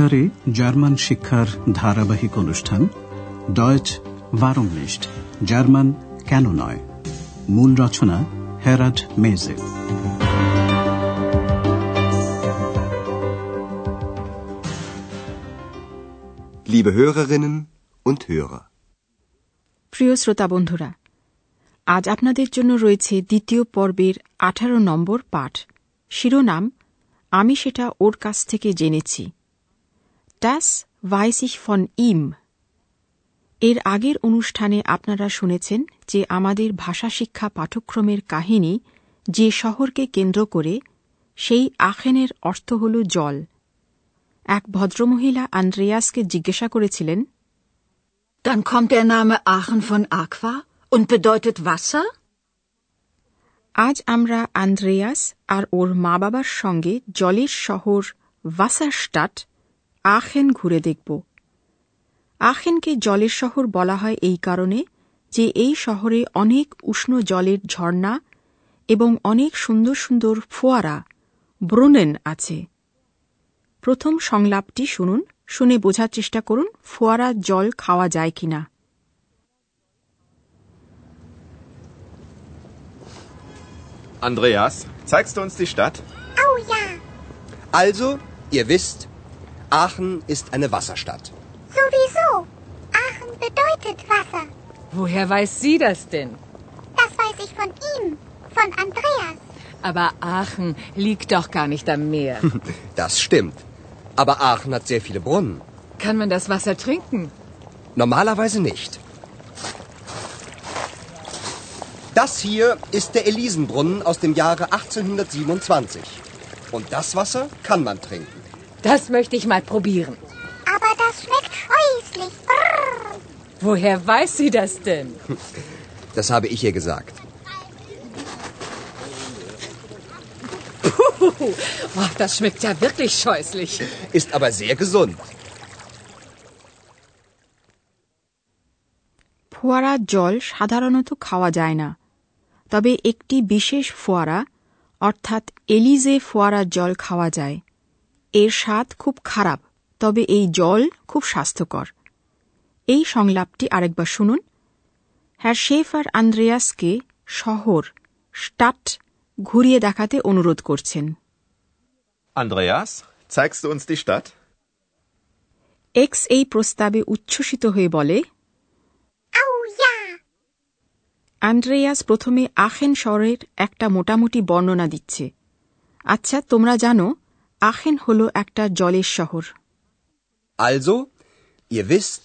বেতারে জার্মান শিক্ষার ধারাবাহিক অনুষ্ঠান ডয়েচ ভারমলিস্ট জার্মান কেন নয়? মূল রচনা হেরাড মেজে। Liebe Hörerinnen und Hörer. প্রিয় শ্রোতা বন্ধুরা আজ আপনাদের জন্য রয়েছে দ্বিতীয় পর্বের আঠারো নম্বর পাঠ। শিরোনাম আমি সেটা ওর কাছ থেকে জেনেছি। ডাস ভাইসিস ফন ইম এর আগের অনুষ্ঠানে আপনারা শুনেছেন যে আমাদের ভাষা শিক্ষা পাঠ্যক্রমের কাহিনী যে শহরকে কেন্দ্র করে সেই আখেনের অর্থ হল জল এক ভদ্রমহিলা আন্দ্রেয়াসকে জিজ্ঞাসা করেছিলেন Dann kommt der Name Aachen von Aqua und bedeutet Wasser? আজ আমরা আন্দ্রেয়াস আর ওর মা বাবার সঙ্গে জলের শহর ভাসারস্টাট আখেন ঘুরে দেখব। আখেনকে জলের শহর বলা হয় এই কারণে যে এই শহরে অনেক উষ্ণ জলের ঝর্ণা এবং অনেক সুন্দর সুন্দর ফোয়ারা ব্রুনেন আছে। প্রথম সংলাপটি শুনুন শুনে বোঝার চেষ্টা করুন ফোয়ারা জল খাওয়া যায় কিনা। Andreas, zeigst du uns die Stadt? Oh ja, Also, ihr wisst, Aachen ist eine Wasserstadt. sowieso. Aachen bedeutet Wasser. Woher weiß sie das denn? Das weiß ich von ihm, von Andreas. Aber Aachen liegt doch gar nicht am Meer. Das stimmt. Aber Aachen hat sehr viele Brunnen. Kann man das Wasser trinken? Normalerweise nicht. Das hier ist der Elisenbrunnen aus dem Jahre 1827. Und das Wasser kann man trinken. Das möchte ich mal probieren. Aber das schmeckt scheußlich. Brrr. Woher weiß sie das denn? Das habe ich ihr gesagt. Puh, oh, das schmeckt ja wirklich scheußlich. Ist aber sehr gesund. ফোয়ারা জল সাধারণত খাওয়া যায় না তবে একটি বিশেষ ফোয়ারা অর্থাৎ এলিজে ফোয়ারার জল খাওয়া যায় এর স্বাদ খুব খারাপ তবে এই জল খুব স্বাস্থ্যকর। এই সংলাপটি আরেকবার শুনুন। হ্যার শেফার আন্দ্রেয়াসকে শহর স্টাট ঘুরিয়ে দেখাতে অনুরোধ করছেন। Andreas, zeigst du uns die Stadt? X এই প্রস্তাবে উচ্ছ্বসিত হয়ে বলে Au ja, অ্যান্ড্রেয়াস প্রথমে আখেন শহরের একটা মোটামুটি বর্ণনা দিচ্ছে। আচ্ছা তোমরা জানো আখেন হল একটা জলের শহর Also, ihr wisst,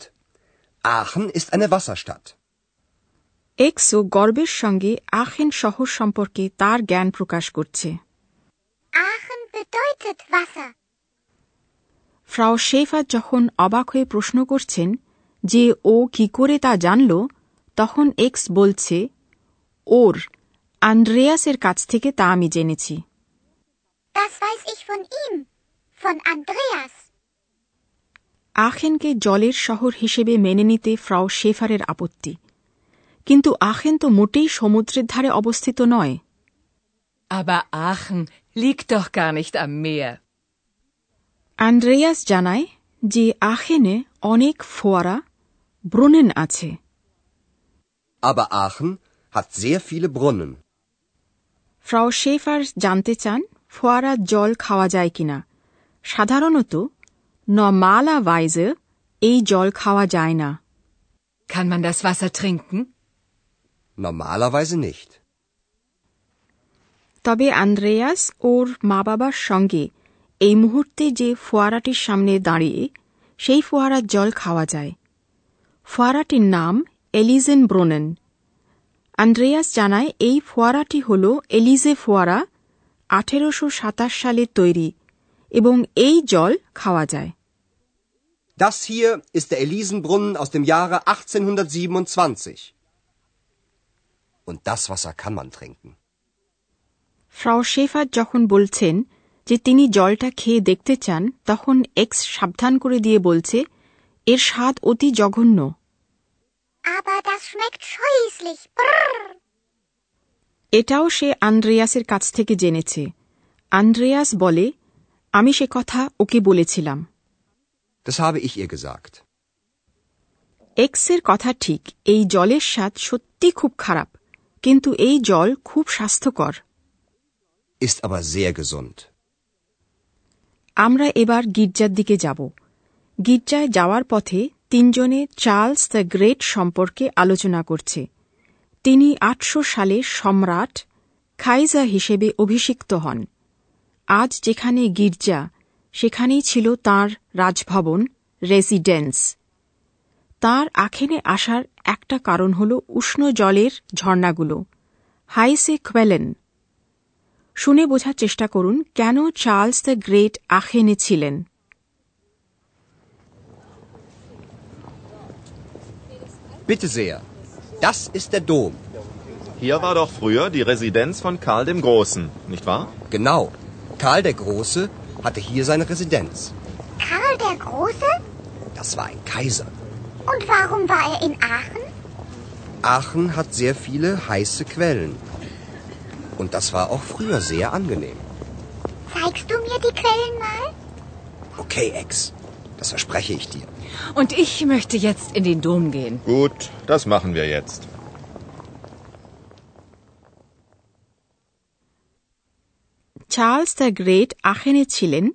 Aachen ist eine Wasserstadt. এক্সও গর্বের সঙ্গে আখেন শহর সম্পর্কে তার জ্ঞান প্রকাশ করছে Aachen bedeutet Wasser. ফ্রাও শেফার যখন অবাক হয়ে প্রশ্ন করছেন যে ও কি করে তা জানল তখন এক্স বলছে ওর আন্দ্রেয়াসের কাছ থেকে তা আমি জেনেছি Das weiß ich von ihm, von Andreas. আখেনকে জলের শহর হিসেবে মেনে নিতে ফ্রাও শেফারের আপত্তি কিন্তু আখেন তো মোটেই সমুদ্রের ধারে অবস্থিত নয় Aber Aachen liegt doch gar nicht am Meer. Andreas জানায় যে আখেনে অনেক ফোয়ারা ব্রুনেন আছে Aber Aachen hat sehr viele Brunnen. ফ্রাও শেফার জানতে চান ফোয়ারার জল খাওয়া যায় কিনা সাধারণত নর্মালা ওয়াইজে এই জল খাওয়া যায় না Kann man das Wasser trinken? Normalerweise nicht. তবে আন্দ্রেয়াস ওর মা বাবার সঙ্গে এই মুহূর্তে যে ফোয়ারাটির সামনে দাঁড়িয়ে সেই ফোয়ারার জল খাওয়া যায় ফোয়ারাটির নাম এলিজেন ব্রোনেন আন্দ্রেয়াস জানায় এই ফোয়ারাটি হল এলিজে ফোয়ারা আঠেরোশো সাতাশ সালে তৈরি এবং এই জল খাওয়া যায় Das hier ist der Elisenbrunnen aus dem Jahre 1827. Und das Wasser kann man trinken. Frau Schaefer যখন বলছেন যে তিনি জলটা খেয়ে দেখতে চান তখন এক্স সাবধান করে দিয়ে বলছে এর স্বাদ অতি জঘন্য Aber das schmeckt scheußlich. Brrr. এটাও সে আন্দ্রেয়াসের কাছ থেকে জেনেছে। আন্দ্রেয়াস বলে আমি সে কথা ওকে বলেছিলাম। Das habe ich ihr gesagt. এক্সের কথা ঠিক এই জলের স্বাদ সত্যি খুব খারাপ কিন্তু এই জল খুব স্বাস্থ্যকর। Ist aber sehr gesund. আমরা এবার গির্জার দিকে যাব। গির্জায় যাওয়ার পথে তিনজনে চার্লস দ্য গ্রেট সম্পর্কে আলোচনা করছে। তিনি আটশো সালে সম্রাট খাইজা হিসেবে অভিষিক্ত হন। আজ যেখানে গির্জা, সেখানেই ছিল তার রাজভবন, রেসিডেন্স। তার আখেনে আসার একটা কারণ হল উষ্ণ জলের ঝর্ণাগুলো। হাইসে কোয়েলেন শুনে বোঝার চেষ্টা করুন, কেন চার্লস দ্য গ্রেট আখেনে ছিলেন? Bitte sehr. Das ist der Dom. Hier war doch früher die Residenz von Karl dem Großen, nicht wahr? Genau. Karl der Große hatte hier seine Residenz. Karl der Große? Das war ein Kaiser. Und warum war er in Aachen? Aachen hat sehr viele heiße Quellen. Und das war auch früher sehr angenehm. Zeigst du mir die Quellen mal? Okay, Ex. Das verspreche ich dir. Und ich möchte jetzt in den Dom gehen. Gut, das machen wir jetzt. Charles the Great আখেনে ছিলেন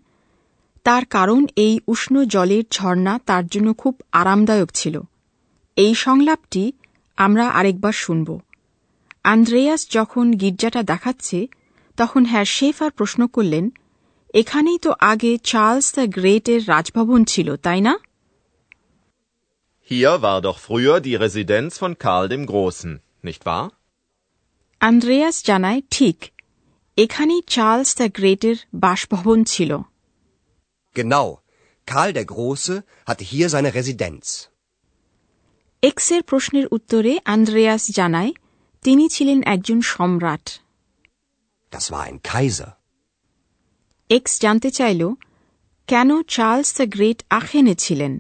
তার কারণ এই উষ্ণ জলের ঝর্ণা তার জন্য খুব আরামদায়ক ছিল এই সংলাপটি আমরা আরেকবার শুনব আন্দ্রেয়াস যখন গির্জাটা দেখাচ্ছে তখন হ্যাঁ শেফার প্রশ্ন করলেন এখানেই তো আগে চার্লস দ্য গ্রেটের রাজভবন ছিল তাই না Hier war doch früher die Residenz von Karl dem Großen, nicht wahr? Andreas জানায় ঠিক এখানেই চার্লস দ্য গ্রেটের বাসভবন ছিল Genau. Karl der Große hatte hier seine Residenz. এক্সের প্রশ্নের উত্তরে আন্দ্রেয়াস জানায় তিনি ছিলেন একজন সম্রাট Das war ein Kaiser. X জানতে চাইল কেন চার্লস দ্য গ্রেট আখেনে ছিলেন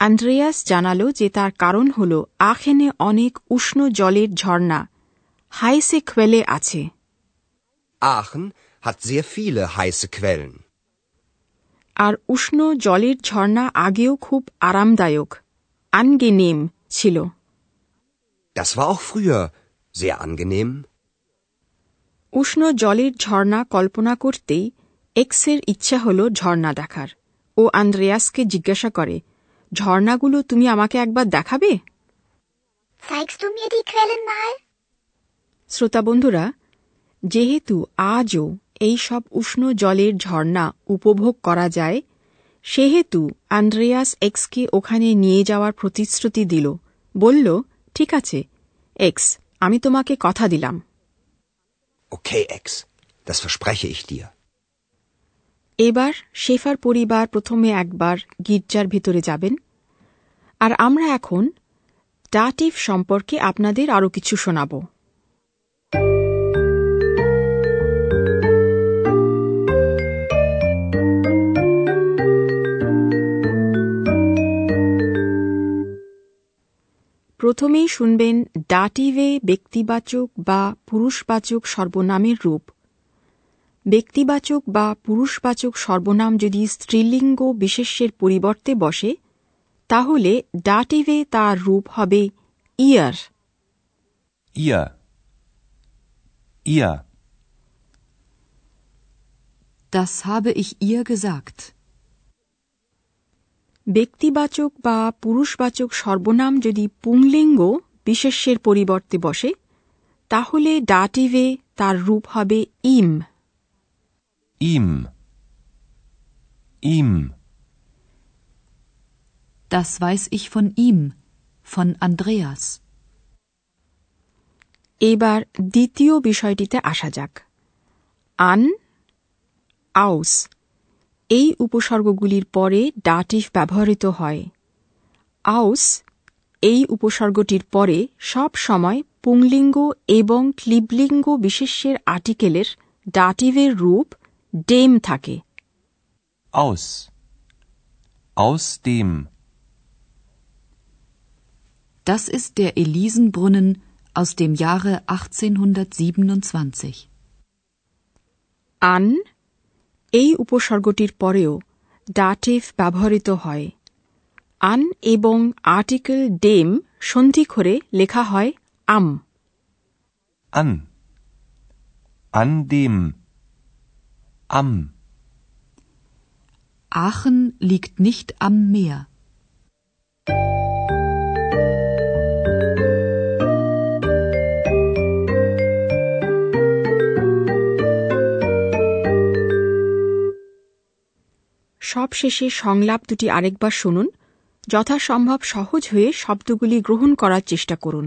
আন্দ্রেয়াস জানালো যে তার কারণ হল আখেনে অনেক উষ্ণ জলের ঝর্ণা হাইসে খোয়েলে আছে Aachen hat sehr viele heiße Quellen. আর উষ্ণ জলের ঝর্ণা আগেও খুব আরামদায়ক আনগেনেম ছিল Das war auch früher sehr angenehm. উষ্ণ জলের ঝর্ণা কল্পনা করতেই এক্সের ইচ্ছা হল ঝর্ণা দেখার ও আন্দ্রেয়াসকে জিজ্ঞাসা করে ঝর্ণাগুলো তুমি আমাকে একবার দেখাবে? শ্রোতা বন্ধুরা যেহেতু আজও এই সব উষ্ণ জলের ঝর্ণা উপভোগ করা যায় সেহেতু আন্দ্রেয়াস এক্সকে ওখানে নিয়ে যাওয়ার প্রতিশ্রুতি দিল বলল ঠিক আছে এক্স আমি তোমাকে কথা দিলাম Okay, Ex. Das verspreche ich dir. এবার শেফার পরিবার প্রথমে একবার গির্জার ভেতরে যাবেন। আর আমরা এখন ডাটিভ সম্পর্কে আপনাদের আরও কিছু শোনাব। প্রথমেই শুনবেন ডাটিভে ব্যক্তিবাচক বা পুরুষবাচক সর্বনামের রূপ। ব্যক্তিবাচক বা পুরুষবাচক সর্বনাম যদি স্ত্রীলিঙ্গ বিশেষ্যের পরিবর্তে বসে তাহলে ডাটিভে তার রূপ হবে ইয়ার। ইয়া। ইয়া। Das habe ich ihr gesagt. ব্যক্তিবাচক বা পুরুষবাচক সর্বনাম যদি পুংলিঙ্গ বিশেষ্যের পরিবর্তে বসে তাহলে ডাটিভে তার রূপ হবে ইম। Ihm. Ihm. Das weiß ich von ihm, von Andreas. এবার দ্বিতীয় বিষয়টিতে আসা যাক আন আউস এই উপসর্গগুলির পরে ডাটিভ ব্যবহৃত হয় আউস এই উপসর্গটির পরে সব সময় পুংলিঙ্গ এবং ক্লিবলিঙ্গ বিশেষ্যের আর্টিকেলের ডাটিভের রূপ ডেম থাকে Aus. Aus dem. Das ist der Elisenbrunnen aus dem Jahre 1827. আন এই উপসর্গটির পরেও ডাটিভ ব্যবহৃত হয় আন এবং আর্টিকেল ডেম সন্ধি করে লেখা হয় আম An. An dem. Am. Aachen liegt nicht am Meer. সব শেষে সংলাপ দুটি আরেকবার শুনুন যথাসম্ভব সহজ হয়ে শব্দগুলি গ্রহণ করার চেষ্টা করুন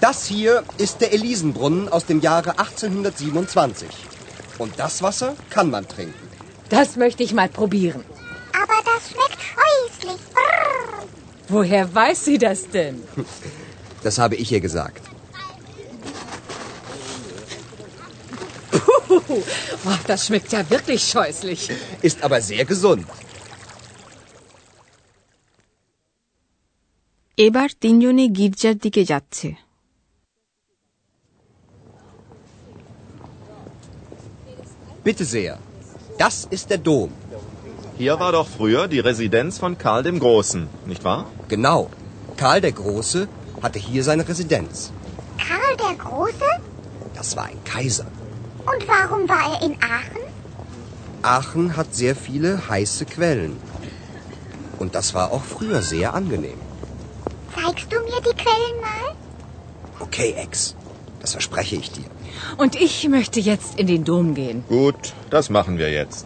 Das hier ist der Elisenbrunnen aus dem Jahre 1827. Und das Wasser kann man trinken. Das möchte ich mal probieren. Aber das schmeckt scheußlich. Brrr. Woher weiß sie das denn? Das habe ich ihr gesagt. Puh, oh, das schmeckt ja wirklich scheußlich. Ist aber sehr gesund. এবার তিনজনে গির্জার দিকে যাচ্ছে Bitte sehr. Das ist der Dom. Hier war doch früher die Residenz von Karl dem Großen, nicht wahr? Genau. Karl der Große hatte hier seine Residenz. Karl der Große? Das war ein Kaiser. Und warum war er in Aachen? Aachen hat sehr viele heiße Quellen. Und das war auch früher sehr angenehm. Zeigst du mir die Quellen mal? Okay, Ex. Das verspreche ich dir. Und ich möchte jetzt in den Dom gehen. Gut, das machen wir jetzt.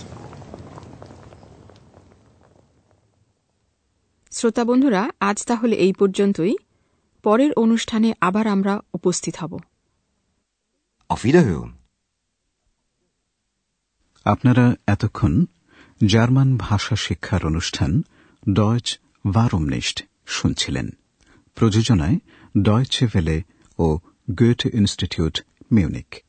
শ্রোতা বন্ধুরা আজ তাহলে এই পর্যন্তই পরের অনুষ্ঠানে আবার আমরা উপস্থিত হব আপনারা এতক্ষণ জার্মান ভাষা শিক্ষার অনুষ্ঠান ডয়েচ ভারমনিস্ট শুনছিলেন প্রযোজনায় ডয়েচে ভেলে ও গোয়েটে ইনস্টিটিউট Munich.